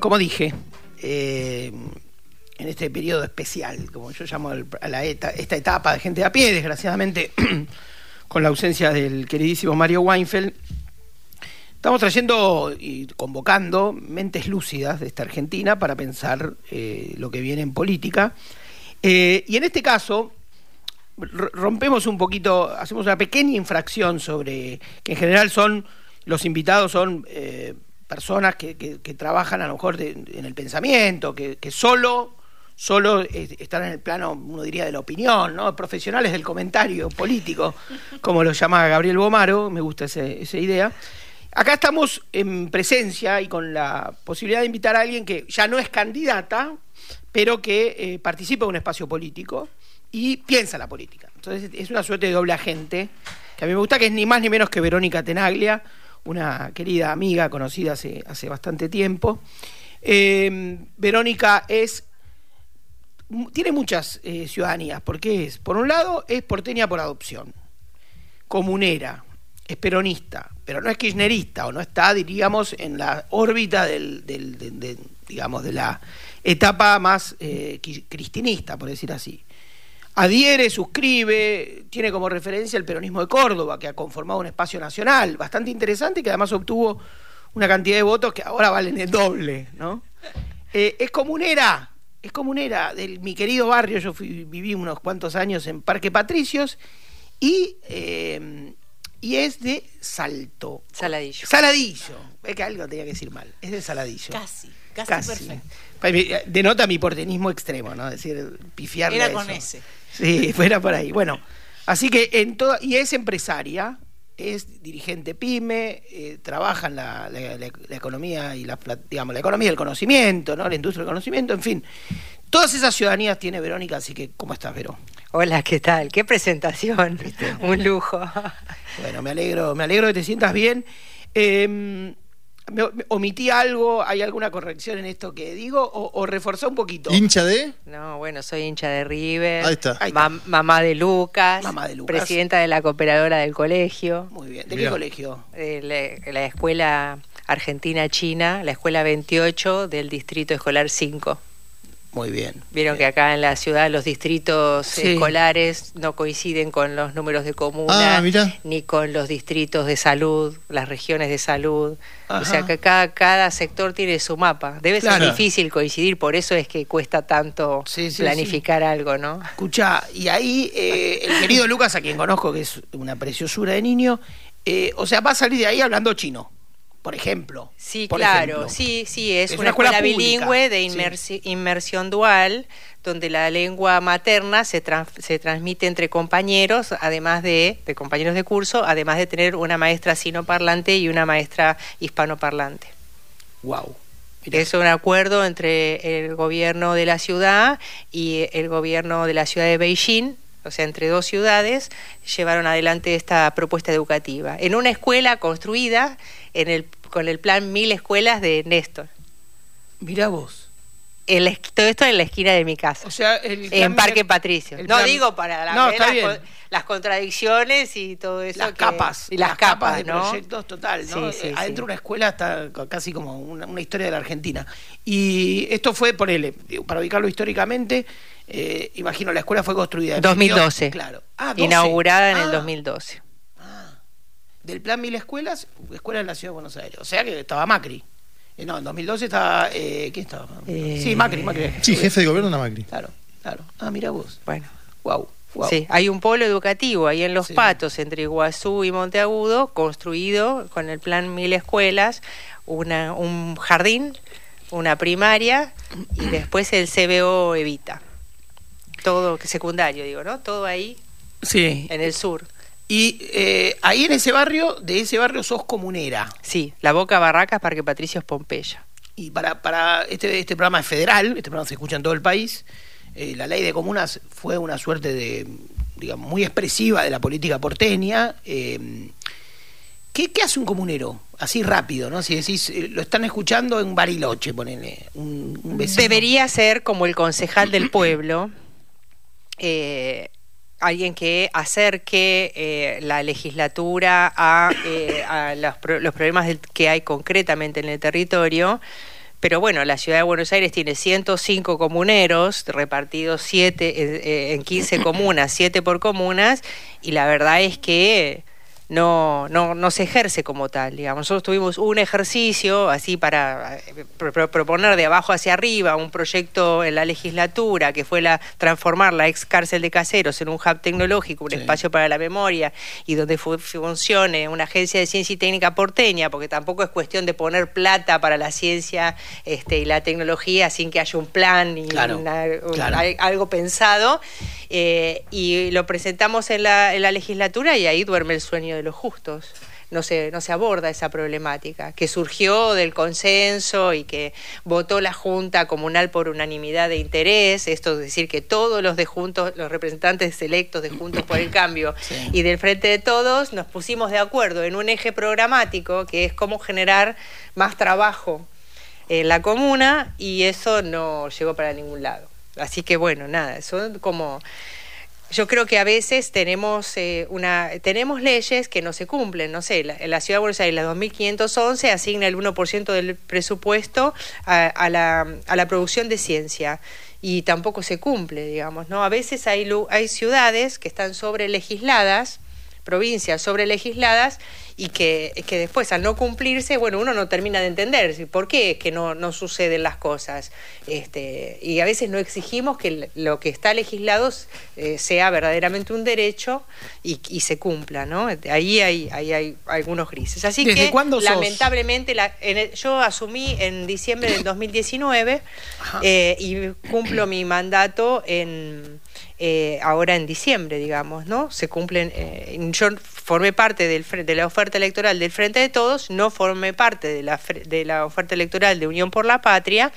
Como dije, eh, en este periodo especial, como yo llamo a la esta etapa de gente a pie, desgraciadamente con la ausencia del queridísimo Mario Weinfeld, estamos trayendo y convocando mentes lúcidas de esta Argentina para pensar eh, lo que viene en política. Eh, y en este caso, rompemos un poquito, hacemos una pequeña infracción sobre que en general son, los invitados son personas que, trabajan a lo mejor en el pensamiento, que, solo, solo están en el plano, uno diría, de la opinión, ¿no? profesionales del comentario político, como lo llama Gabriel Bomaro, me gusta esa idea. Acá estamos en presencia y con la posibilidad de invitar a alguien que ya no es candidata, pero que eh, participa en un espacio político y piensa la política. Entonces es una suerte de doble agente, que a mí me gusta, que es ni más ni menos que Verónica Tenaglia, una querida amiga conocida hace, hace bastante tiempo. Eh, Verónica es tiene muchas eh, ciudadanías, porque es, por un lado, es porteña por adopción, comunera, es peronista, pero no es kirchnerista, o no está, diríamos, en la órbita del, digamos, de la etapa más eh, cristinista, por decir así adhiere, suscribe, tiene como referencia el peronismo de Córdoba, que ha conformado un espacio nacional bastante interesante y que además obtuvo una cantidad de votos que ahora valen el doble, ¿no? Eh, es comunera, es comunera de mi querido barrio, yo viví unos cuantos años en Parque Patricios y, eh, y es de Salto. Saladillo. Saladillo. Es que algo tenía que decir mal. Es de Saladillo. Casi, casi, perfecto. Eh, denota mi portenismo extremo, ¿no? Es decir, pifiarle Era con ese. Sí, fuera por ahí. Bueno, así que en toda, y es empresaria, es dirigente pyme, eh, trabaja en la, economía y la, digamos, la economía del conocimiento, ¿no? la industria del conocimiento, en fin. Todas esas ciudadanías tiene Verónica, así que ¿cómo estás, Vero? Hola, ¿qué tal? Qué presentación, un lujo. Bueno, me alegro, me alegro que te sientas bien. Eh, ¿Omití algo? ¿Hay alguna corrección en esto que digo? ¿O, o reforzó un poquito? ¿Hincha de? No, bueno, soy hincha de River. Ahí está. mamá de Lucas. Mamá de Lucas. Presidenta de la cooperadora del colegio. Muy bien. ¿De qué colegio? De la, Escuela Argentina-China, la Escuela 28 del Distrito Escolar 5. Muy bien. Vieron que acá en la ciudad los distritos escolares no coinciden con los números de comuna, ah, ni con los distritos de salud, las regiones de salud. O sea que cada, cada sector tiene su mapa. Debe ser difícil coincidir, por eso es que cuesta tanto planificar algo, ¿no? Escucha, y ahí eh, el querido Lucas, a quien conozco, que es una preciosura de niño, eh, o sea, va a salir de ahí hablando chino por ejemplo. Sí, claro, sí, sí, es, una, escuela, bilingüe de inmersión dual, donde la lengua materna se, se transmite entre compañeros, además de, de compañeros de curso, además de tener una maestra sinoparlante y una maestra hispanoparlante. Wow. Es un acuerdo entre el gobierno de la ciudad y el gobierno de la ciudad de Beijing, o sea, entre dos ciudades, llevaron adelante esta propuesta educativa. En una escuela construida en el con el plan Mil Escuelas de Néstor. Mira vos. El, todo esto en la esquina de mi casa. O sea, en Parque Patricio. No digo para la las, contradicciones y todo eso. Las capas. Y las, capas, de proyectos total. ¿no? Eh, adentro de una escuela está casi como una, historia de la Argentina. Y esto fue, por él, para ubicarlo históricamente, eh, imagino la escuela fue construida en 2012. claro. Ah, Inaugurada en el 2012 del plan Mil Escuelas, escuelas de la Ciudad de Buenos Aires. O sea que estaba Macri. Eh, no, en 2012 estaba. Eh, ¿Quién estaba? Eh, sí, Macri, Macri. Sí, jefe de gobierno era Macri. Claro, claro. Ah, mira vos. Bueno. Wow. Sí, hay un polo educativo ahí en Los Patos, entre Iguazú y Monteagudo, construido con el plan Mil Escuelas, una, un jardín, una primaria y después el CBO Evita. Todo secundario, digo, ¿no? Todo ahí sí. en el sur. Y eh, ahí en ese barrio, de ese barrio sos comunera. Sí, La Boca Barracas, Parque Patricios Pompeya. Y para, para este, este programa es federal, este programa se escucha en todo el país. Eh, la ley de comunas fue una suerte de, digamos, muy expresiva de la política porteña. Eh, ¿qué, hace un comunero? Así rápido, ¿no? Si decís, lo están escuchando en Bariloche, ponele, un, un Debería ser como el concejal del pueblo. Eh, alguien que acerque eh, la legislatura a, eh, los, problemas que hay concretamente en el territorio, pero bueno, la ciudad de Buenos Aires tiene 105 comuneros, repartidos siete, eh, en 15 comunas, 7 por comunas, y la verdad es que no, no, no se ejerce como tal. Digamos. Nosotros tuvimos un ejercicio así para eh, proponer de abajo hacia arriba un proyecto en la legislatura que fue la transformar la ex cárcel de caseros en un hub tecnológico, un espacio para la memoria y donde funcione una agencia de ciencia y técnica porteña, porque tampoco es cuestión de poner plata para la ciencia este, y la tecnología sin que haya un plan y algo pensado. Eh, y lo presentamos en la, en la legislatura y ahí duerme el sueño de los justos. No se, no se aborda esa problemática, que surgió del consenso y que votó la Junta Comunal por unanimidad de interés, esto es decir, que todos los de Juntos, los representantes electos de Juntos por el Cambio y del Frente de Todos, nos pusimos de acuerdo en un eje programático que es cómo generar más trabajo en la comuna y eso no llegó para ningún lado. Así que bueno, nada, son como yo creo que a veces tenemos eh, una tenemos leyes que no se cumplen. No sé, la, la Ciudad de Buenos Aires, la 2511, asigna el 1% del presupuesto a, la, a la producción de ciencia y tampoco se cumple, digamos. ¿no? A veces hay, hay ciudades que están sobre legisladas, provincias sobre legisladas, y que, que después al no cumplirse, bueno, uno no termina de entender por qué es que no, no suceden las cosas. Este, y a veces no exigimos que lo que está legislado eh, sea verdaderamente un derecho y, y, se cumpla, ¿no? Ahí hay, ahí hay algunos grises. Así que, lamentablemente, la, yo asumí en diciembre del 2019 eh, y cumplo mi mandato en eh, ahora en diciembre, digamos, ¿no? Se cumplen, eh, yo formé parte del, de la oferta electoral del Frente de Todos, no formé parte de la, de la oferta electoral de Unión por la Patria,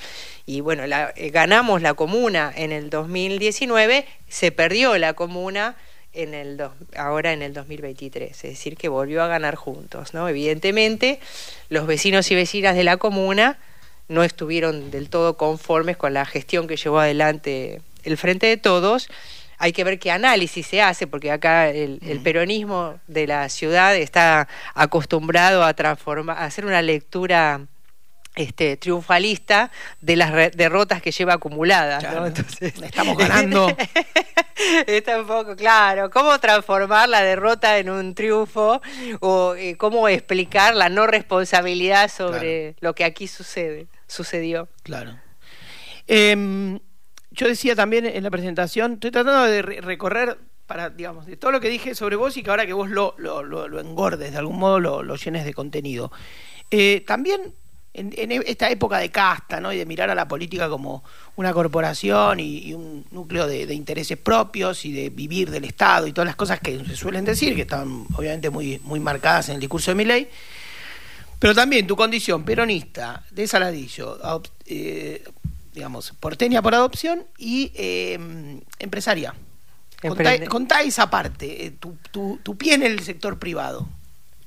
y bueno, la, eh, ganamos la comuna en el 2019, se perdió la comuna en el ahora en el 2023, es decir, que volvió a ganar juntos, ¿no? Evidentemente, los vecinos y vecinas de la comuna no estuvieron del todo conformes con la gestión que llevó adelante el Frente de Todos, hay que ver qué análisis se hace, porque acá el, peronismo de la ciudad está acostumbrado a transformar, a hacer una lectura este, triunfalista de las derrotas que lleva acumuladas. estamos ganando. Está un poco claro. ¿Cómo transformar la derrota en un triunfo o eh, cómo explicar la no responsabilidad sobre lo que aquí sucede, sucedió? Claro. Em, yo decía también en la presentación, estoy tratando de recorrer para, digamos, de todo lo que dije sobre vos y que ahora que vos lo, lo, engordes, de algún modo lo, llenes de contenido. Eh, también en, e, esta época de casta, ¿no? Y de mirar a la política como una corporación y, un núcleo de, intereses propios y de vivir del Estado y todas las cosas que se suelen decir, que están obviamente muy, muy marcadas en el discurso de mi ley. Pero también tu condición peronista, de Saladillo, eh, digamos, porteña por adopción y eh, empresaria. Contá, esa parte, eh, tu, tu, tu pie en el sector privado.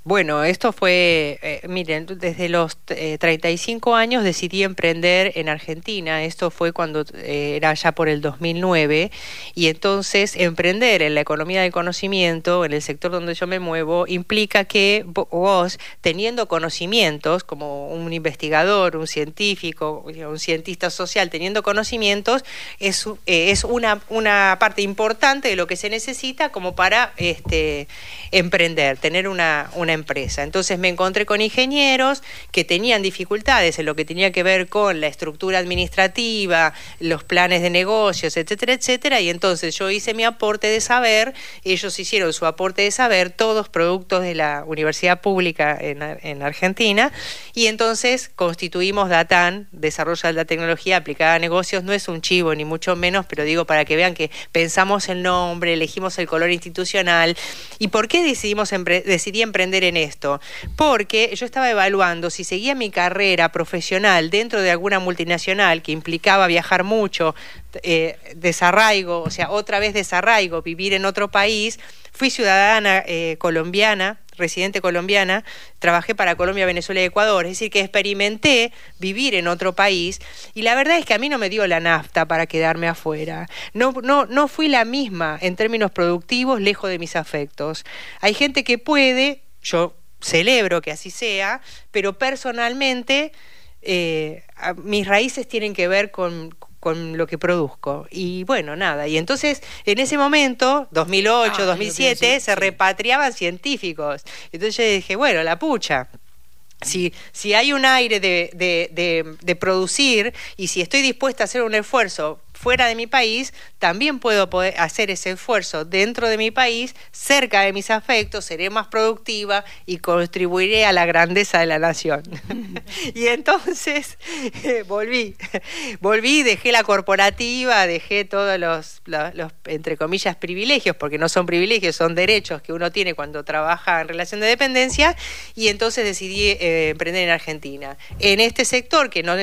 Bueno, esto fue, eh, miren, desde los 35 años decidí emprender en Argentina. Esto fue cuando era ya por el 2009. Y entonces emprender en la economía del conocimiento, en el sector donde yo me muevo, implica que vos, teniendo conocimientos, como un investigador, un científico, un cientista social, teniendo conocimientos, es, es una, una parte importante de lo que se necesita como para este, emprender, tener una, una empresa. Entonces me encontré con ingenieros que tenían dificultades en lo que tenía que ver con la estructura administrativa, los planes de negocios, etcétera, etcétera, y entonces yo hice mi aporte de saber, ellos hicieron su aporte de saber, todos productos de la Universidad Pública en, en Argentina, y entonces constituimos DATAN, Desarrollo de la Tecnología Aplicada a Negocios, no es un chivo ni mucho menos, pero digo para que vean que pensamos el nombre, elegimos el color institucional, y por qué decidimos decidí emprender en esto? Porque yo estaba evaluando si seguía mi carrera profesional dentro de alguna multinacional que implicaba viajar mucho, eh, desarraigo, o sea, otra vez desarraigo, vivir en otro país. Fui ciudadana eh, colombiana, residente colombiana, trabajé para Colombia, Venezuela y Ecuador, es decir, que experimenté vivir en otro país y la verdad es que a mí no me dio la nafta para quedarme afuera. No, no, no fui la misma en términos productivos, lejos de mis afectos. Hay gente que puede, yo celebro que así sea, pero personalmente eh, mis raíces tienen que ver con, con lo que produzco. Y bueno, nada. Y entonces, en ese momento, 2008, 2007, se repatriaban científicos. Entonces yo dije, bueno, la pucha. Si, si hay un aire de, de, de producir y si estoy dispuesta a hacer un esfuerzo fuera de mi país, también puedo hacer ese esfuerzo dentro de mi país, cerca de mis afectos, seré más productiva y contribuiré a la grandeza de la nación. y entonces volví, volví, dejé la corporativa, dejé todos los, entre comillas, privilegios, porque no son privilegios, son derechos que uno tiene cuando trabaja en relación de dependencia, y entonces decidí eh, emprender en Argentina. En este sector que no,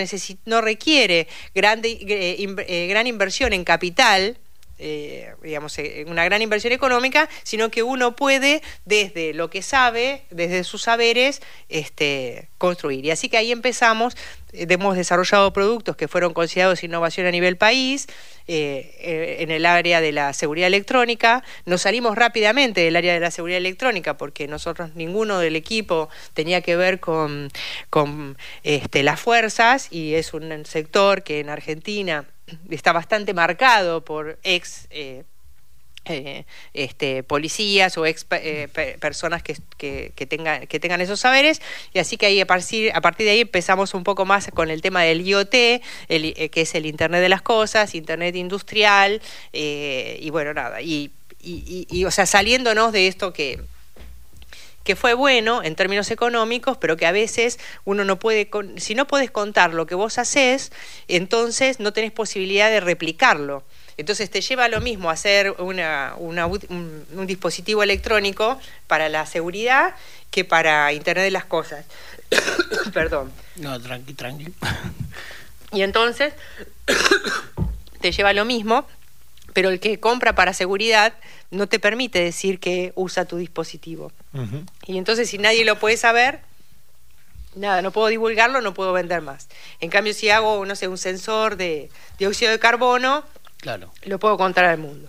no requiere grande, eh, eh, inversión en capital, eh, digamos, eh, una gran inversión económica, sino que uno puede, desde lo que sabe, desde sus saberes, este, construir. Y así que ahí empezamos, eh, hemos desarrollado productos que fueron considerados innovación a nivel país, en el área de la seguridad electrónica. Nos salimos rápidamente del área de la seguridad electrónica porque nosotros, ninguno del equipo tenía que ver con, este, las fuerzas y es un sector que en Argentina está bastante marcado por ex eh, eh, este, policías o ex eh, personas que, que, tengan, que tengan esos saberes. Y así que ahí a partir, a partir de ahí empezamos un poco más con el tema del IoT, que es el Internet de las Cosas, Internet industrial y bueno, nada, y, y, y, o sea, saliéndonos de esto que, que fue bueno en términos económicos, pero que a veces uno no puede, si no puedes contar lo que vos haces, entonces no tenés posibilidad de replicarlo. Entonces te lleva lo mismo hacer una, un, dispositivo electrónico para la seguridad que para Internet de las Cosas. Perdón. No, tranqui, tranqui. y entonces te lleva lo mismo, pero el que compra para seguridad no te permite decir que usa tu dispositivo. Y entonces si nadie lo puede saber, nada, no puedo divulgarlo, no puedo vender más. En cambio, si hago, no sé, un sensor de dióxido de carbono, claro. lo puedo contar al mundo.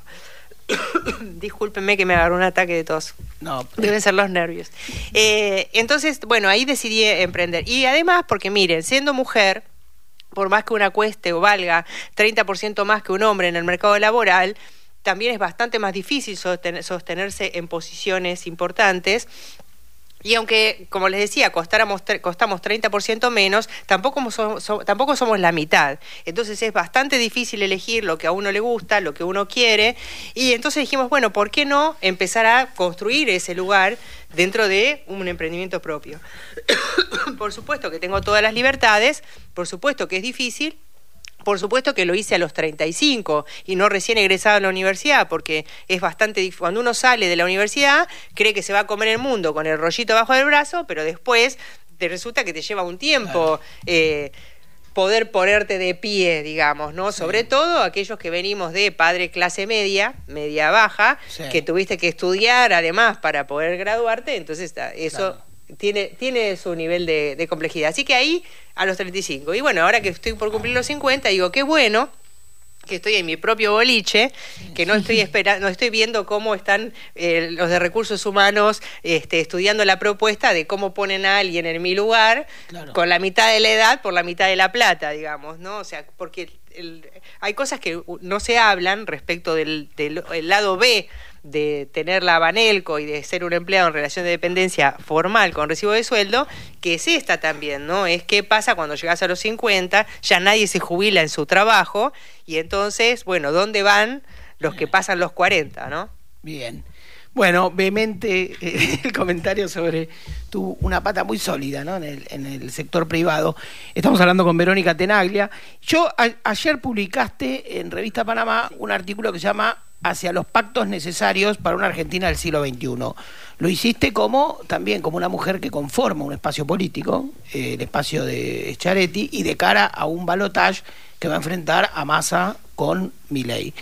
Discúlpenme que me agarró un ataque de tos. No, Deben ser los nervios. Eh, entonces, bueno, ahí decidí emprender. Y además, porque miren, siendo mujer, por más que una cueste o valga 30% más que un hombre en el mercado laboral, también es bastante más difícil sostenerse en posiciones importantes. Y aunque, como les decía, costáramos, costamos 30% menos, tampoco somos, tampoco somos la mitad. Entonces es bastante difícil elegir lo que a uno le gusta, lo que uno quiere. Y entonces dijimos, bueno, ¿por qué no empezar a construir ese lugar dentro de un emprendimiento propio? por supuesto que tengo todas las libertades, por supuesto que es difícil, por supuesto que lo hice a los 35 y no recién egresado a la universidad, porque es bastante difícil. Cuando uno sale de la universidad, cree que se va a comer el mundo con el rollito bajo del brazo, pero después te resulta que te lleva un tiempo. Eh, poder ponerte de pie, digamos, ¿no? Sobre todo aquellos que venimos de padre clase media, media baja, que tuviste que estudiar además para poder graduarte, entonces eso tiene, tiene su nivel de, complejidad. Así que ahí a los 35. Y bueno, ahora que estoy por cumplir los 50, digo, qué bueno que estoy en mi propio boliche, que no estoy esperando, no estoy viendo cómo están eh, los de recursos humanos este, estudiando la propuesta de cómo ponen a alguien en mi lugar con la mitad de la edad por la mitad de la plata, digamos, ¿no? O sea, porque hay cosas que no se hablan respecto del, del lado B de tener la Banelco y de ser un empleado en relación de dependencia formal con recibo de sueldo, que es esta también, ¿no? Es qué pasa cuando llegas a los 50, ya nadie se jubila en su trabajo y entonces, bueno, ¿dónde van los que pasan los 40, ¿no? Bien. Bueno, vehemente eh, el comentario sobre tu, una pata muy sólida ¿no? en, el, en el sector privado. Estamos hablando con Verónica Tenaglia. Yo ayer publicaste en Revista Panamá un artículo que se llama hacia los pactos necesarios para una Argentina del siglo XXI. Lo hiciste como también como una mujer que conforma un espacio político, eh, el espacio de Charetti, y de cara a un balotage que va a enfrentar a Massa con Milei.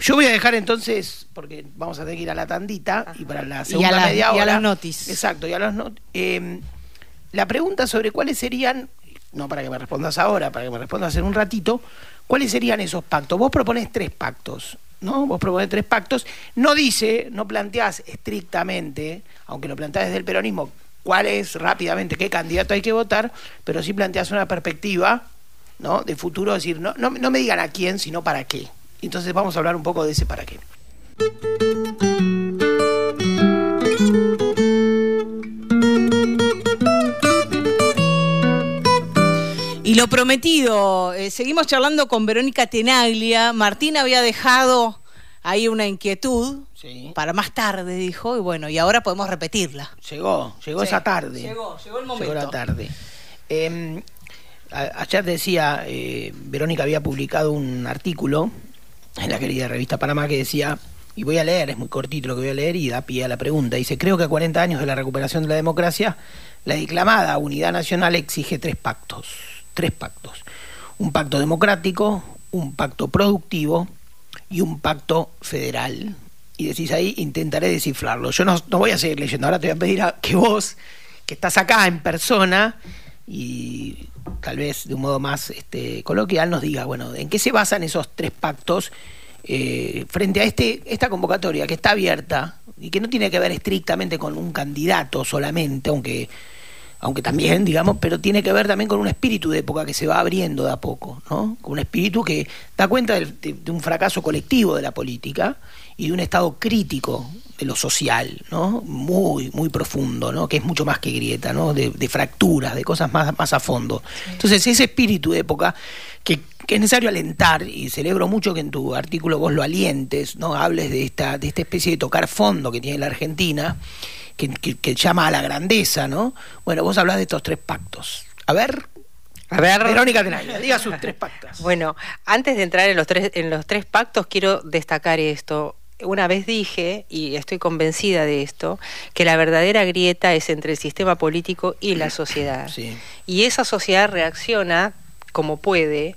Yo voy a dejar entonces, porque vamos a tener que ir a la tandita y para la segunda media hora. Y a las notis. Exacto, y a los eh, La pregunta sobre cuáles serían, no para que me respondas ahora, para que me respondas en un ratito, ¿cuáles serían esos pactos? Vos proponés tres pactos. Vos proponés tres pactos. No dice, no planteás estrictamente, aunque lo planteás desde el peronismo, cuál es rápidamente qué candidato hay que votar, pero sí planteas una perspectiva ¿no? de futuro, decir, no, no, no me digan a quién, sino para qué. Entonces vamos a hablar un poco de ese para qué. Y lo prometido, eh, seguimos charlando con Verónica Tenaglia. Martín había dejado ahí una inquietud para más tarde, dijo, y bueno, y ahora podemos repetirla. Llegó, llegó esa tarde. Llegó, llegó el momento. Llegó la tarde. Em, ayer decía, eh, Verónica había publicado un artículo en la querida revista Panamá que decía, y voy a leer, es muy cortito lo que voy a leer y da pie a la pregunta. Dice, creo que a 40 años de la recuperación de la democracia, la declamada unidad nacional exige tres pactos. Tres pactos. Un pacto democrático, un pacto productivo y un pacto federal. Y decís ahí, intentaré descifrarlo. Yo no, no voy a seguir leyendo, ahora te voy a pedir a que vos, que estás acá en persona y tal vez de un modo más este, coloquial, nos diga, bueno, ¿en qué se basan esos tres pactos eh, frente a este, esta convocatoria que está abierta y que no tiene que ver estrictamente con un candidato solamente, aunque aunque también, digamos, pero tiene que ver también con un espíritu de época que se va abriendo de a poco, ¿no? Con un espíritu que da cuenta de, un fracaso colectivo de la política y de un estado crítico de lo social, ¿no? Muy, muy profundo, ¿no? Que es mucho más que grieta, ¿no? De, fracturas, de cosas más, más a fondo. Entonces, ese espíritu de época que, que, es necesario alentar, y celebro mucho que en tu artículo vos lo alientes, ¿no? Hables de esta, de esta especie de tocar fondo que tiene la Argentina, que, llama a la grandeza, ¿no? Bueno, vos hablas de estos tres pactos. A ver, a ver. Verónica Tenaya, diga sus tres pactos. Bueno, antes de entrar en los tres, en los tres pactos, quiero destacar esto. Una vez dije, y estoy convencida de esto, que la verdadera grieta es entre el sistema político y la sociedad. Y esa sociedad reacciona como puede,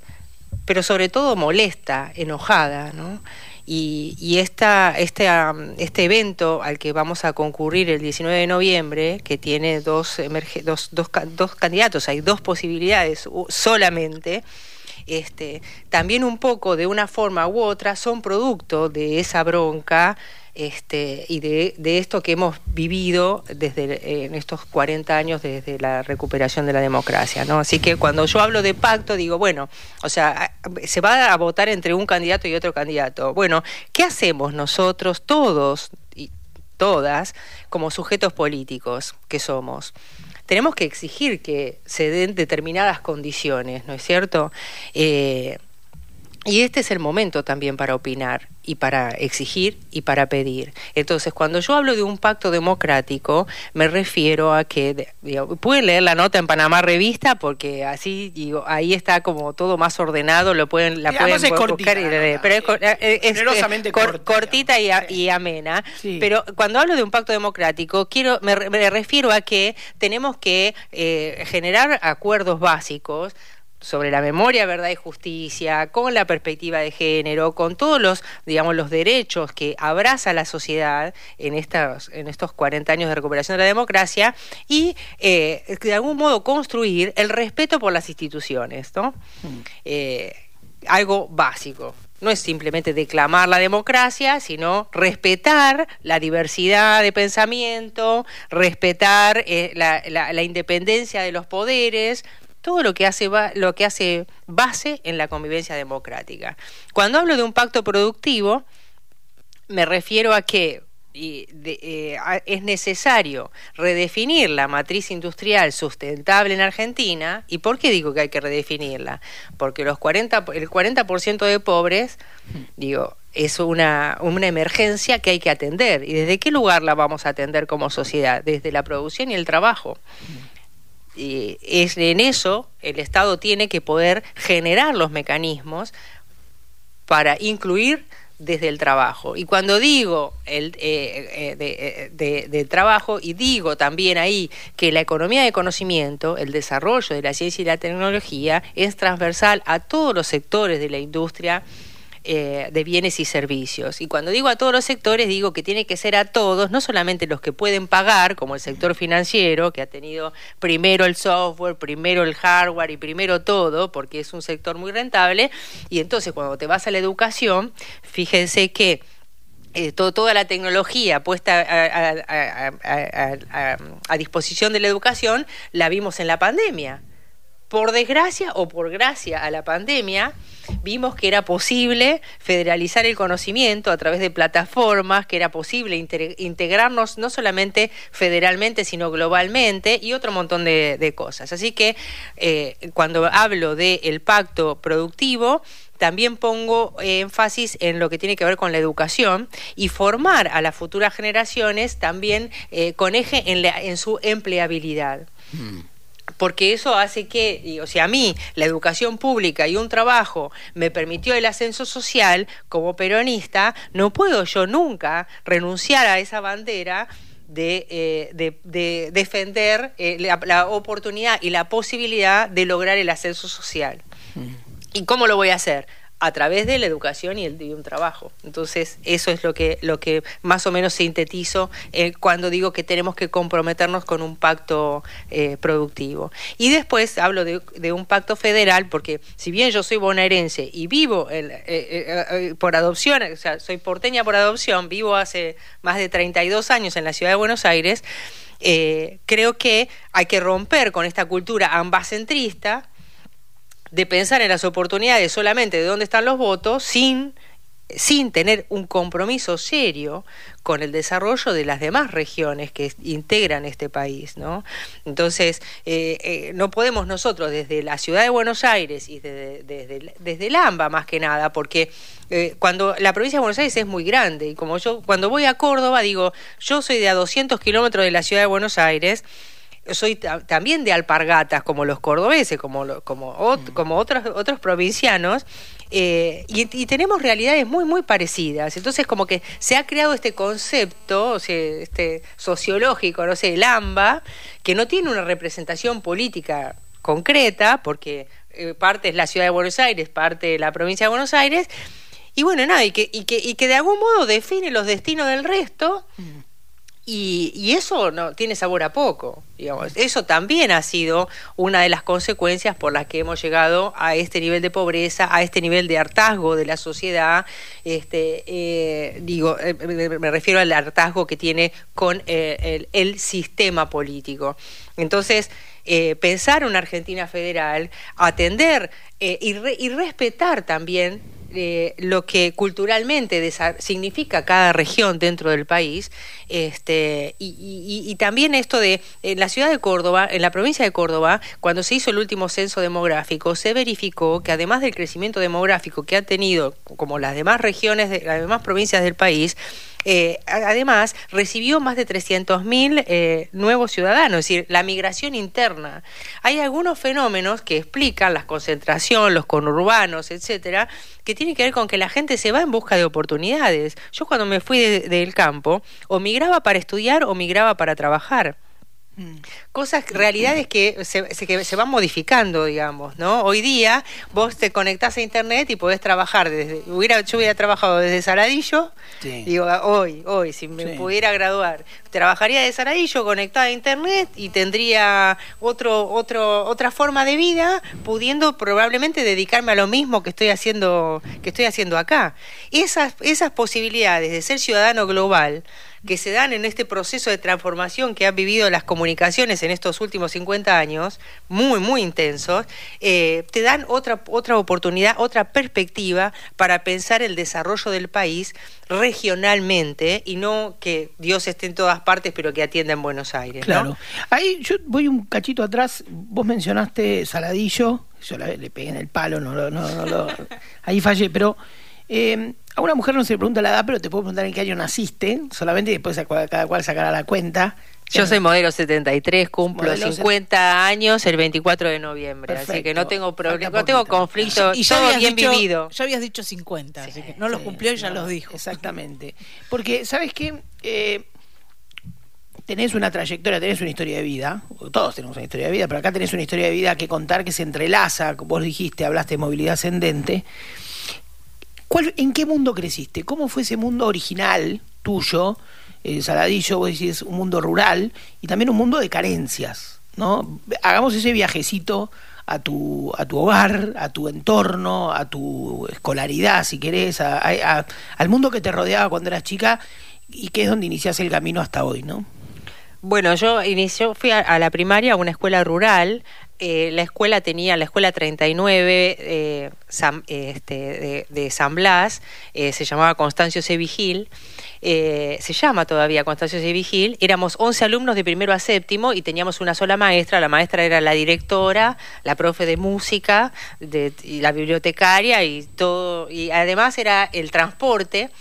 pero sobre todo molesta, enojada, ¿no? Y, esta, este, este evento al que vamos a concurrir el 19 de noviembre, que tiene dos, dos, dos, dos candidatos, hay dos posibilidades solamente, este, también un poco de una forma u otra son producto de esa bronca este, y de, esto que hemos vivido desde en estos 40 años desde la recuperación de la democracia. ¿no? Así que cuando yo hablo de pacto, digo, bueno, o sea, se va a votar entre un candidato y otro candidato. Bueno, ¿qué hacemos nosotros todos y todas como sujetos políticos que somos? Tenemos que exigir que se den determinadas condiciones, ¿no es cierto? Eh, y este es el momento también para opinar y para exigir y para pedir. Entonces, cuando yo hablo de un pacto democrático, me refiero a que, pueden leer la nota en Panamá Revista porque así, digo, ahí está como todo más ordenado, lo pueden, la pueden buscar y leer. Pero es, cortita y, amena. Pero cuando hablo de un pacto democrático, quiero, me, refiero a que tenemos que eh, generar acuerdos básicos sobre la memoria, verdad y justicia, con la perspectiva de género, con todos los, digamos, los derechos que abraza la sociedad en, estas, en estos 40 años de recuperación de la democracia y eh, de algún modo construir el respeto por las instituciones, ¿no? Mm. Eh, algo básico. No es simplemente declamar la democracia, sino respetar la diversidad de pensamiento, respetar eh, la independencia de los poderes, todo lo que hace lo que hace base en la convivencia democrática. Cuando hablo de un pacto productivo, me refiero a que eh, es necesario redefinir la matriz industrial sustentable en Argentina. ¿Y por qué digo que hay que redefinirla? Porque los 40, el 40% de pobres, digo, es una, una emergencia que hay que atender. ¿Y desde qué lugar la vamos a atender como sociedad? Desde la producción y el trabajo es en eso el Estado tiene que poder generar los mecanismos para incluir desde el trabajo. Y cuando digo el eh, eh, de, de, trabajo y digo también ahí que la economía de conocimiento, el desarrollo de la ciencia y la tecnología es transversal a todos los sectores de la industria eh, de bienes y servicios. Y cuando digo a todos los sectores, digo que tiene que ser a todos, no solamente los que pueden pagar, como el sector financiero, que ha tenido primero el software, primero el hardware y primero todo, porque es un sector muy rentable. Y entonces cuando te vas a la educación, fíjense que eh, toda la tecnología puesta a, disposición de la educación la vimos en la pandemia. Por desgracia o por gracia a la pandemia, vimos que era posible federalizar el conocimiento a través de plataformas, que era posible integrarnos no solamente federalmente, sino globalmente y otro montón de, cosas. Así que eh, cuando hablo del pacto productivo, también pongo énfasis en lo que tiene que ver con la educación y formar a las futuras generaciones también eh, con eje en, su empleabilidad. Mm. Porque eso hace que, o sea, a mí la educación pública y un trabajo me permitió el ascenso social como peronista, no puedo yo nunca renunciar a esa bandera de, eh, defender eh, la, oportunidad y la posibilidad de lograr el ascenso social. Mm. ¿Y cómo lo voy a hacer? A través de la educación y, el, de un trabajo. Entonces, eso es lo que, lo que más o menos sintetizo eh, cuando digo que tenemos que comprometernos con un pacto eh, productivo. Y después hablo de, un pacto federal, porque si bien yo soy bonaerense y vivo eh, por adopción, o sea, soy porteña por adopción, vivo hace más de 32 años en la ciudad de Buenos Aires, creo que hay que romper con esta cultura ambacentrista de pensar en las oportunidades solamente de dónde están los votos sin sin tener un compromiso serio con el desarrollo de las demás regiones que integran este país, ¿no? Entonces, eh, eh, no podemos nosotros desde la ciudad de Buenos Aires y desde, desde, el AMBA más que nada, porque eh, cuando la provincia de Buenos Aires es muy grande y como yo cuando voy a Córdoba digo, yo soy de a 200 kilómetros de la ciudad de Buenos Aires, soy también de alpargatas como los cordobeses, como, como, mm. como otros, otros provincianos, eh, y, tenemos realidades muy, muy parecidas. Entonces, como que se ha creado este concepto o sea, este sociológico, no sé, el AMBA, que no tiene una representación política concreta, porque eh, parte es la ciudad de Buenos Aires, parte de la provincia de Buenos Aires, y bueno, nada, y que, y que, y que de algún modo define los destinos del resto. Mm. Y, eso no tiene sabor a poco, digamos. Eso también ha sido una de las consecuencias por las que hemos llegado a este nivel de pobreza, a este nivel de hartazgo de la sociedad. Este, eh, digo, eh, me refiero al hartazgo que tiene con eh, el, sistema político. Entonces, pensar una Argentina federal, atender y, y respetar también lo que culturalmente significa cada región dentro del país, este, y, también esto de en la ciudad de Córdoba, en la provincia de Córdoba, cuando se hizo el último censo demográfico, se verificó que además del crecimiento demográfico que han tenido, como las demás regiones, de, las demás provincias del país, eh, además, recibió más de 300.000 eh, nuevos ciudadanos, es decir, la migración interna. Hay algunos fenómenos que explican la concentración, los conurbanos, etcétera, que tienen que ver con que la gente se va en busca de oportunidades. Yo cuando me fui del campo, o migraba para estudiar o migraba para trabajar. Mm. Cosas, realidades que se, que se van modificando, digamos, ¿no? Hoy día vos te conectás a internet y podés trabajar desde, hubiera, yo hubiera trabajado desde Saladillo, digo, hoy, hoy, si me pudiera graduar, trabajaría de Saladillo conectada a internet y tendría otro, otro, otra forma de vida, pudiendo probablemente dedicarme a lo mismo que estoy haciendo, que estoy haciendo acá. Esas, esas posibilidades de ser ciudadano global, que se dan en este proceso de transformación que han vivido las comunicaciones en estos últimos 50 años, muy, muy intensos, eh, te dan otra, otra oportunidad, otra perspectiva para pensar el desarrollo del país regionalmente y no que Dios esté en todas partes pero que atienda en Buenos Aires. Claro. Ahí yo voy un cachito atrás, vos mencionaste Saladillo, yo le pegué en el palo, no, no, no, ahí fallé, pero... Eh, a una mujer no se le pregunta la edad, pero te puedo preguntar en qué año naciste, solamente y después cada cual sacará la cuenta. Yo soy modelo 73, cumplo 50 años el 24 de noviembre, así que no tengo problema, no tengo conflicto, y todo bien vivido. Ya habías dicho 50, así que no los cumplió y ya los dijo. Exactamente. Porque, ¿sabes qué? Eh, tenés una trayectoria, tenés una historia de vida, todos tenemos una historia de vida, pero acá tenés una historia de vida que contar que se entrelaza, vos dijiste, hablaste de movilidad ascendente. ¿En qué mundo creciste? ¿Cómo fue ese mundo original tuyo? Eh, Saladillo, vos decís, un mundo rural y también un mundo de carencias, ¿no? Hagamos ese viajecito a tu, a tu hogar, a tu entorno, a tu escolaridad, si querés, al mundo que te rodeaba cuando eras chica y que es donde inicias el camino hasta hoy, ¿no? Bueno, yo inició, fui a, la primaria a una escuela rural. Eh, la escuela tenía, la escuela 39 eh, este, de, San Blas, eh, se llamaba Constancio C. Vigil. se llama todavía Constancio C. Vigil. Éramos 11 alumnos de primero a séptimo y teníamos una sola maestra. La maestra era la directora, la profe de música, y la bibliotecaria y todo. Y además era el transporte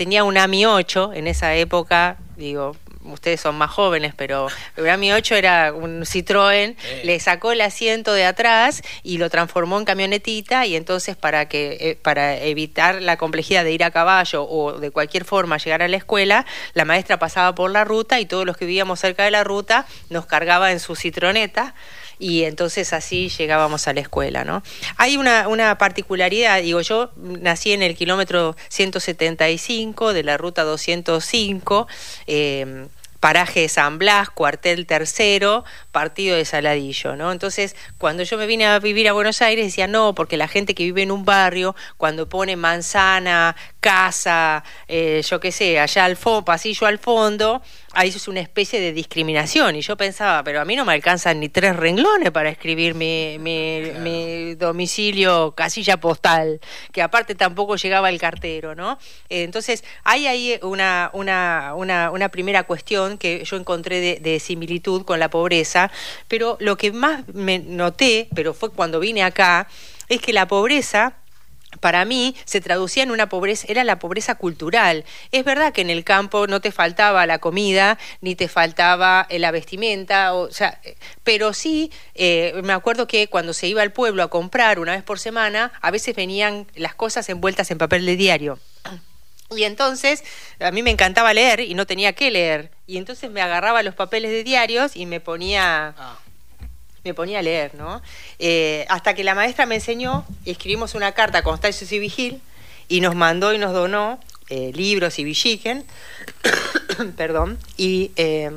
tenía un AMI 8 en esa época, digo, ustedes son más jóvenes, pero el AMI 8 era un Citroën, le sacó el asiento de atrás y lo transformó en camionetita y entonces para que eh, para evitar la complejidad de ir a caballo o de cualquier forma llegar a la escuela, la maestra pasaba por la ruta y todos los que vivíamos cerca de la ruta nos cargaba en su citroneta y entonces así llegábamos a la escuela, ¿no? Hay una, particularidad, digo, yo nací en el kilómetro 175 de la ruta 205, eh, paraje de San Blas, cuartel tercero, partido de Saladillo, ¿no? Entonces, cuando yo me vine a vivir a Buenos Aires, decía, no, porque la gente que vive en un barrio, cuando pone manzana, casa, eh, yo qué sé, allá al fondo, pasillo al fondo, ahí es una especie de discriminación. Y yo pensaba, pero a mí no me alcanzan ni tres renglones para escribir mi, mi, domicilio, casilla postal, que aparte tampoco llegaba el cartero, ¿no? entonces, hay ahí una, una, una, una, primera cuestión que yo encontré de, de similitud con la pobreza, pero lo que más me noté, pero fue cuando vine acá, es que la pobreza para mí se traducía en una pobreza, era la pobreza cultural. Es verdad que en el campo no te faltaba la comida, ni te faltaba eh, la vestimenta, o, sea, eh, pero sí, eh, me acuerdo que cuando se iba al pueblo a comprar una vez por semana, a veces venían las cosas envueltas en papel de diario. Y entonces a mí me encantaba leer y no tenía que leer. Y entonces me agarraba los papeles de diarios y me ponía... Ah me ponía a leer, ¿no? Eh, hasta que la maestra me enseñó, escribimos una carta a Constancio y Vigil y nos mandó y nos donó eh, libros y villiquen, perdón, y, eh,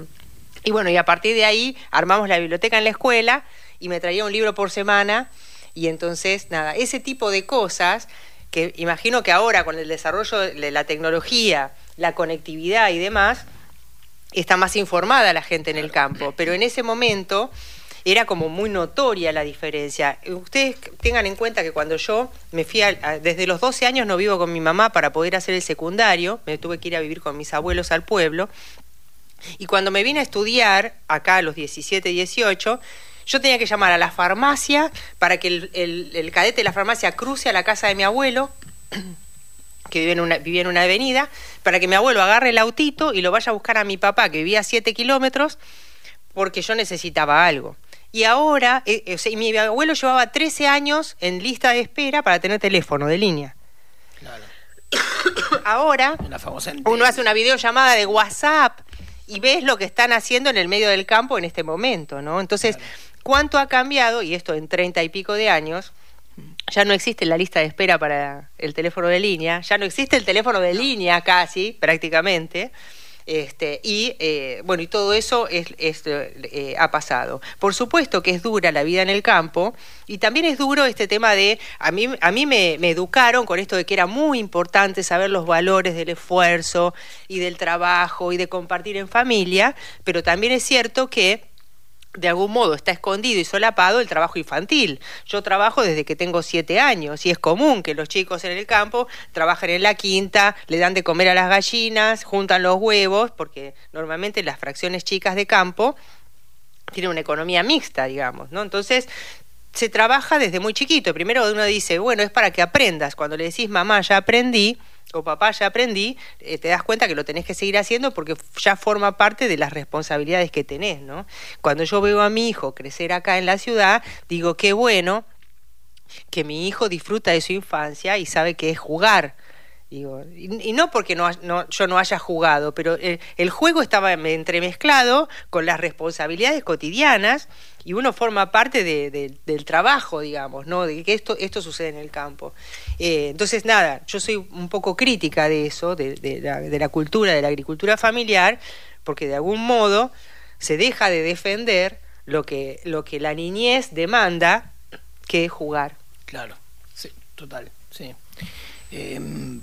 y bueno, y a partir de ahí armamos la biblioteca en la escuela y me traía un libro por semana y entonces, nada, ese tipo de cosas que imagino que ahora con el desarrollo de la tecnología, la conectividad y demás, está más informada la gente en el campo, pero en ese momento era como muy notoria la diferencia. Ustedes tengan en cuenta que cuando yo me fui, desde los 12 años no vivo con mi mamá para poder hacer el secundario, me tuve que ir a vivir con mis abuelos al pueblo, y cuando me vine a estudiar, acá a los 17, 18, yo tenía que llamar a la farmacia para que el, cadete de la farmacia cruce a la casa de mi abuelo, que vivía en, una, vivía en una avenida, para que mi abuelo agarre el autito y lo vaya a buscar a mi papá, que vivía a 7 kilómetros, porque yo necesitaba algo. Y ahora, eh, eh, mi abuelo llevaba 13 años en lista de espera para tener teléfono de línea. Claro. ahora, uno hace una videollamada de WhatsApp y ves lo que están haciendo en el medio del campo en este momento, ¿no? Entonces, ¿cuánto ha cambiado? Y esto en 30 y pico de años. Ya no existe la lista de espera para el teléfono de línea, ya no existe el teléfono de línea casi, prácticamente. Este, y eh, bueno, y todo eso es, eh, ha pasado. Por supuesto que es dura la vida en el campo y también es duro este tema de, a mí, a mí me educaron con esto de que era muy importante saber los valores del esfuerzo y del trabajo y de compartir en familia, pero también es cierto que de algún modo está escondido y solapado el trabajo infantil. Yo trabajo desde que tengo siete años y es común que los chicos en el campo trabajen en la quinta, le dan de comer a las gallinas, juntan los huevos, porque normalmente las fracciones chicas de campo tienen una economía mixta, digamos, ¿no? Entonces, se trabaja desde muy chiquito. Primero uno dice, bueno, es para que aprendas. Cuando le decís, mamá, ya aprendí, o papá, ya aprendí, eh, te das cuenta que lo tenés que seguir haciendo porque ya forma parte de las responsabilidades que tenés, ¿no? Cuando yo veo a mi hijo crecer acá en la ciudad, digo, qué bueno que mi hijo disfruta de su infancia y sabe que es jugar. Y, no porque no, yo no haya jugado, pero el, el juego estaba entremezclado con las responsabilidades cotidianas y uno forma parte de, del trabajo, digamos, ¿no? De que esto, esto sucede en el campo. Eh, entonces, nada, yo soy un poco crítica de eso, de, la, cultura, de la agricultura familiar, porque de algún modo se deja de defender lo que, lo que la niñez demanda que jugar. Claro, sí, total, sí. Em,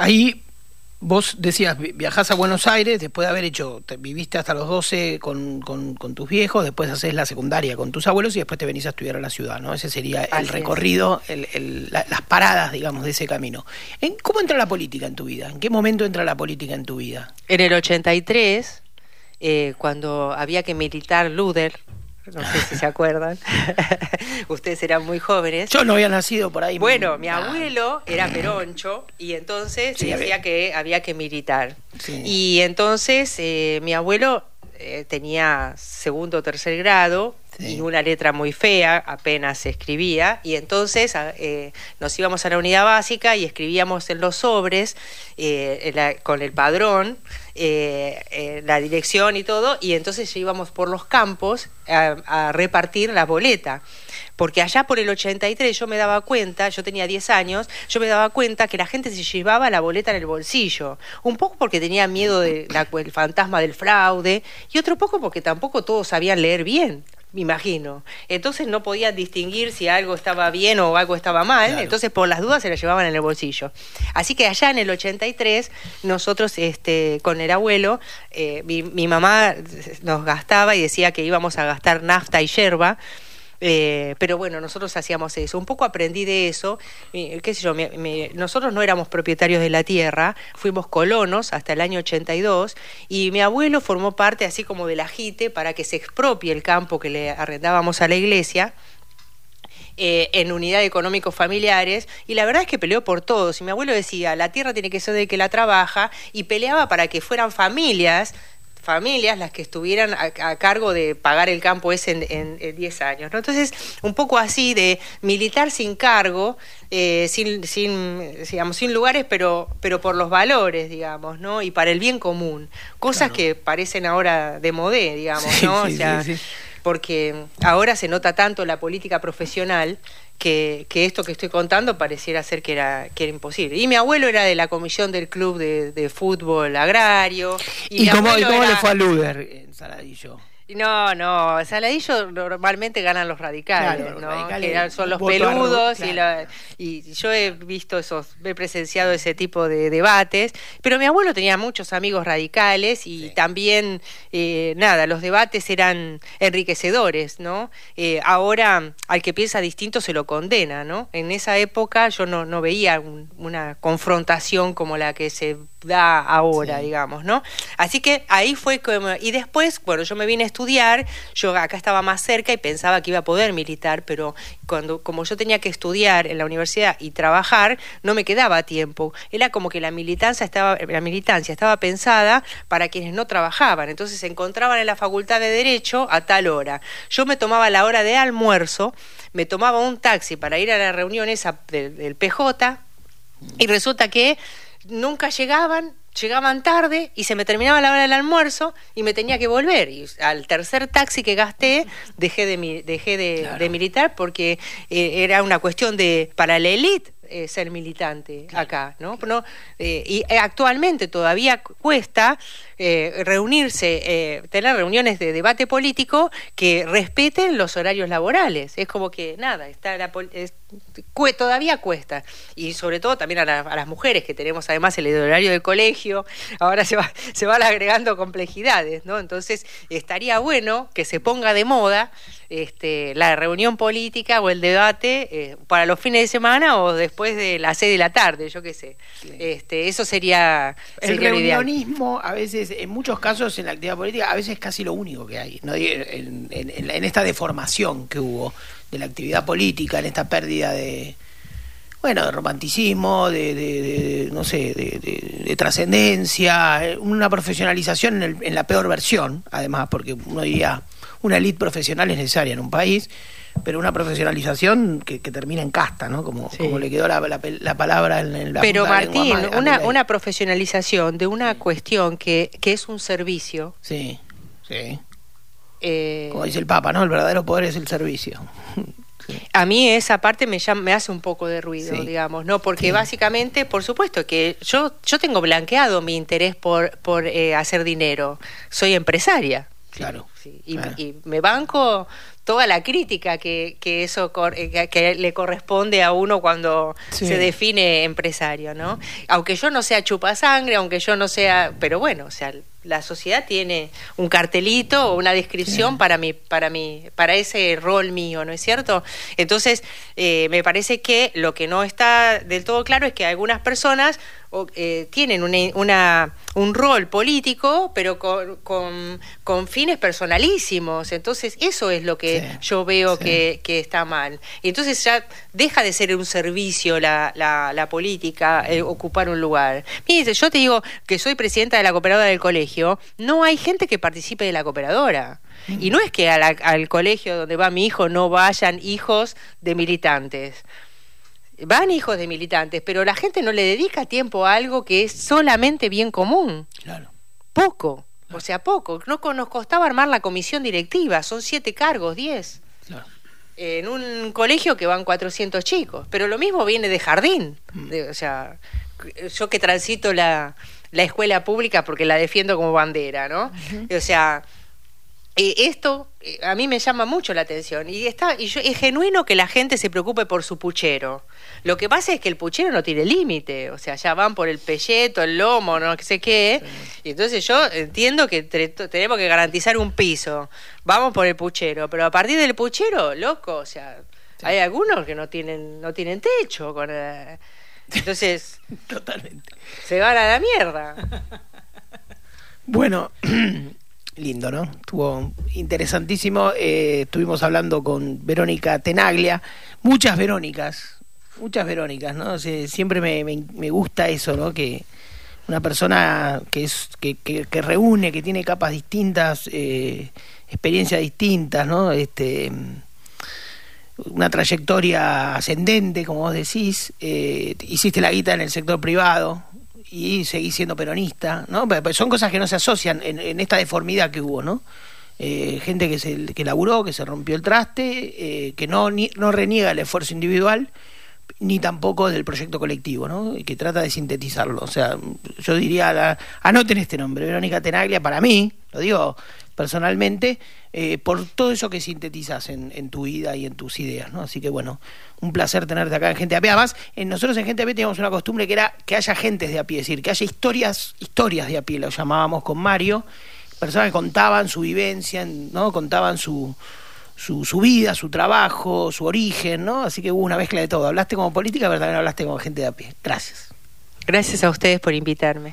ahí vos decías, viajás a Buenos Aires, después de haber hecho, viviste hasta los 12 con, con, tus viejos, después haces la secundaria con tus abuelos y después te venís a estudiar a la ciudad, ¿no? Ese sería el recorrido, las paradas, digamos, de ese camino. ¿En, ¿Cómo entra la política en tu vida? ¿En qué momento entra la política en tu vida? En el 83, eh, cuando había que militar Luder, no sé si se acuerdan. Ustedes eran muy jóvenes. Yo no había nacido por ahí. Bueno, mi abuelo era peroncho y entonces decía que había que militar. Y entonces eh, mi abuelo eh, tenía segundo o tercer grado y una letra muy fea, apenas se escribía, y entonces eh, nos íbamos a la unidad básica y escribíamos en los sobres con el padrón eh, eh, la dirección y todo, y entonces íbamos por los campos a, repartir la boleta. Porque allá por el 83 yo me daba cuenta, yo tenía 10 años, yo me daba cuenta que la gente se llevaba la boleta en el bolsillo, un poco porque tenía miedo del fantasma del fraude y otro poco porque tampoco todos sabían leer bien me imagino. Entonces no podían distinguir si algo estaba bien o algo estaba mal, entonces por las dudas se la llevaban en el bolsillo. Así que allá en el 83, nosotros este, con el abuelo, eh, mi, mi mamá nos gastaba y decía que íbamos a gastar nafta y yerba eh, pero bueno, nosotros hacíamos eso. Un poco aprendí de eso. qué sé yo, nosotros no éramos propietarios de la tierra, fuimos colonos hasta el año 82 y mi abuelo formó parte así como del ajite para que se expropie el campo que le arrendábamos a la iglesia. Eh, en unidad económicos familiares y la verdad es que peleó por todos y mi abuelo decía la tierra tiene que ser de que la trabaja y peleaba para que fueran familias familias las que estuvieran a, cargo de pagar el campo ese en 10 años. ¿no? Entonces, un poco así de militar sin cargo, eh, sin, sin, digamos, sin lugares, pero, pero por los valores, digamos, ¿no? Y para el bien común. Cosas que parecen ahora de modé, digamos, ¿no? o sea, porque ahora se nota tanto la política profesional que, esto que estoy contando pareciera ser que era, que era imposible. Y mi abuelo era de la comisión del club de, fútbol agrario. ¿Y, cómo, le fue a Luder en Saladillo? No, no, Saladillo normalmente ganan los radicales, ¿no? que son los peludos y, yo he visto esos, he presenciado ese tipo de debates, pero mi abuelo tenía muchos amigos radicales y también, eh, nada, los debates eran enriquecedores, ¿no? Eh, ahora al que piensa distinto se lo condena, ¿no? En esa época yo no, no veía una confrontación como la que se da ahora, digamos, ¿no? Así que ahí fue como... Y después, bueno, yo me vine a estudiar, yo acá estaba más cerca y pensaba que iba a poder militar, pero cuando como yo tenía que estudiar en la universidad y trabajar, no me quedaba tiempo. Era como que la militancia estaba, la militancia estaba pensada para quienes no trabajaban, entonces se encontraban en la facultad de Derecho a tal hora. Yo me tomaba la hora de almuerzo, me tomaba un taxi para ir a la reunión esa del PJ, y resulta que nunca llegaban, llegaban tarde y se me terminaba la hora del almuerzo y me tenía que volver. Y al tercer taxi que gasté dejé de, dejé de, militar porque eh, era una cuestión de, para la élite, eh, ser militante acá, ¿no? no eh, y actualmente todavía cuesta reunirse, tener reuniones de debate político que respeten los horarios laborales. Es como que nada, está la, todavía cuesta. Y sobre todo también a, las mujeres, que tenemos además el horario del colegio, ahora se, va, se van agregando complejidades, ¿no? Entonces estaría bueno que se ponga de moda este, la reunión política o el debate eh, para los fines de semana o después de las seis de la tarde, yo qué sé. Este, eso sería, el reunionismo a veces, en muchos casos en la actividad política, a veces es casi lo único que hay, ¿no? en, en esta deformación que hubo de la actividad política, en esta pérdida de, bueno, de romanticismo, de, no sé, de, trascendencia, eh, una profesionalización en, en, la peor versión, además, porque uno diría, una élite profesional es necesaria en un país, pero una profesionalización que, termina en casta, ¿no? Como, como le quedó la, la, palabra en, la Pero Martín, una, una profesionalización de una cuestión que, que es un servicio. Sí, sí eh, Como dice el Papa, ¿no? El verdadero poder es el servicio. A mí esa parte me, me hace un poco de ruido, digamos, ¿no? Porque básicamente, por supuesto que yo, yo tengo blanqueado mi interés por, por eh, hacer dinero. Soy empresaria. Claro. Y, me banco toda la crítica que, que eso eh, que le corresponde a uno cuando se define empresario, ¿no? Aunque yo no sea chupasangre, aunque yo no sea, pero bueno, o sea, la sociedad tiene un cartelito o una descripción para mi, para mi, para ese rol mío, ¿no es cierto? Entonces, eh, me parece que lo que no está del todo claro es que algunas personas eh, tienen una, un rol político, pero con, con, fines personalísimos. Entonces, eso es lo que yo veo que, que, está mal. Y entonces ya deja de ser un servicio la, la, política, eh, ocupar un lugar. Mire, yo te digo que soy presidenta de la cooperadora del colegio, no hay gente que participe de la cooperadora. Y no es que al colegio donde va mi hijo no vayan hijos de militantes van hijos de militantes, pero la gente no le dedica tiempo a algo que es solamente bien común. Claro. Poco, o sea, poco. No nos costaba armar la comisión directiva, son siete cargos, diez. Claro. En un colegio que van 400 chicos, pero lo mismo viene de jardín. Mm. o sea, yo que transito la, la, escuela pública porque la defiendo como bandera, ¿no? O sea, eh, esto eh, a mí me llama mucho la atención y está y es genuino que la gente se preocupe por su puchero. Lo que pasa es que el puchero no tiene límite, o sea, ya van por el pelleto, el lomo, no sé qué. Y entonces yo entiendo que tenemos que garantizar un piso. Vamos por el puchero, pero a partir del puchero, loco, o sea, hay algunos que no tienen no tienen techo con eh, entonces totalmente se van a la mierda. Bueno, lindo, ¿no? Estuvo interesantísimo. Eh, estuvimos hablando con Verónica Tenaglia, muchas Verónicas, muchas Verónicas, ¿no? siempre me, me, gusta eso, ¿no? Que una persona que es que, que, reúne, que tiene capas distintas, eh, experiencias distintas, ¿no? Este una trayectoria ascendente, como vos decís, eh, hiciste la guita en el sector privado, y seguí siendo peronista, ¿no? son cosas que no se asocian en, esta deformidad que hubo, ¿no? Eh, gente que se que laburó, que se rompió el traste, eh, que no, no reniega el esfuerzo individual, ni tampoco del proyecto colectivo, ¿no? Que trata de sintetizarlo. O sea, yo diría, la, anoten este nombre, Verónica Tenaglia, para mí, lo digo personalmente, eh, por todo eso que sintetizas en, tu vida y en tus ideas, ¿no? Así que bueno, un placer tenerte acá en Gente a Pie. Además, en nosotros en Gente a Pie teníamos una costumbre que era que haya gentes de a pie, es decir, que haya historias, historias de a pie, lo llamábamos con Mario, personas que contaban su vivencia, ¿no? Contaban su, su, su, vida, su trabajo, su origen, ¿no? Así que hubo una mezcla de todo. Hablaste como política, pero también hablaste como gente de a pie. Gracias. Gracias a ustedes por invitarme.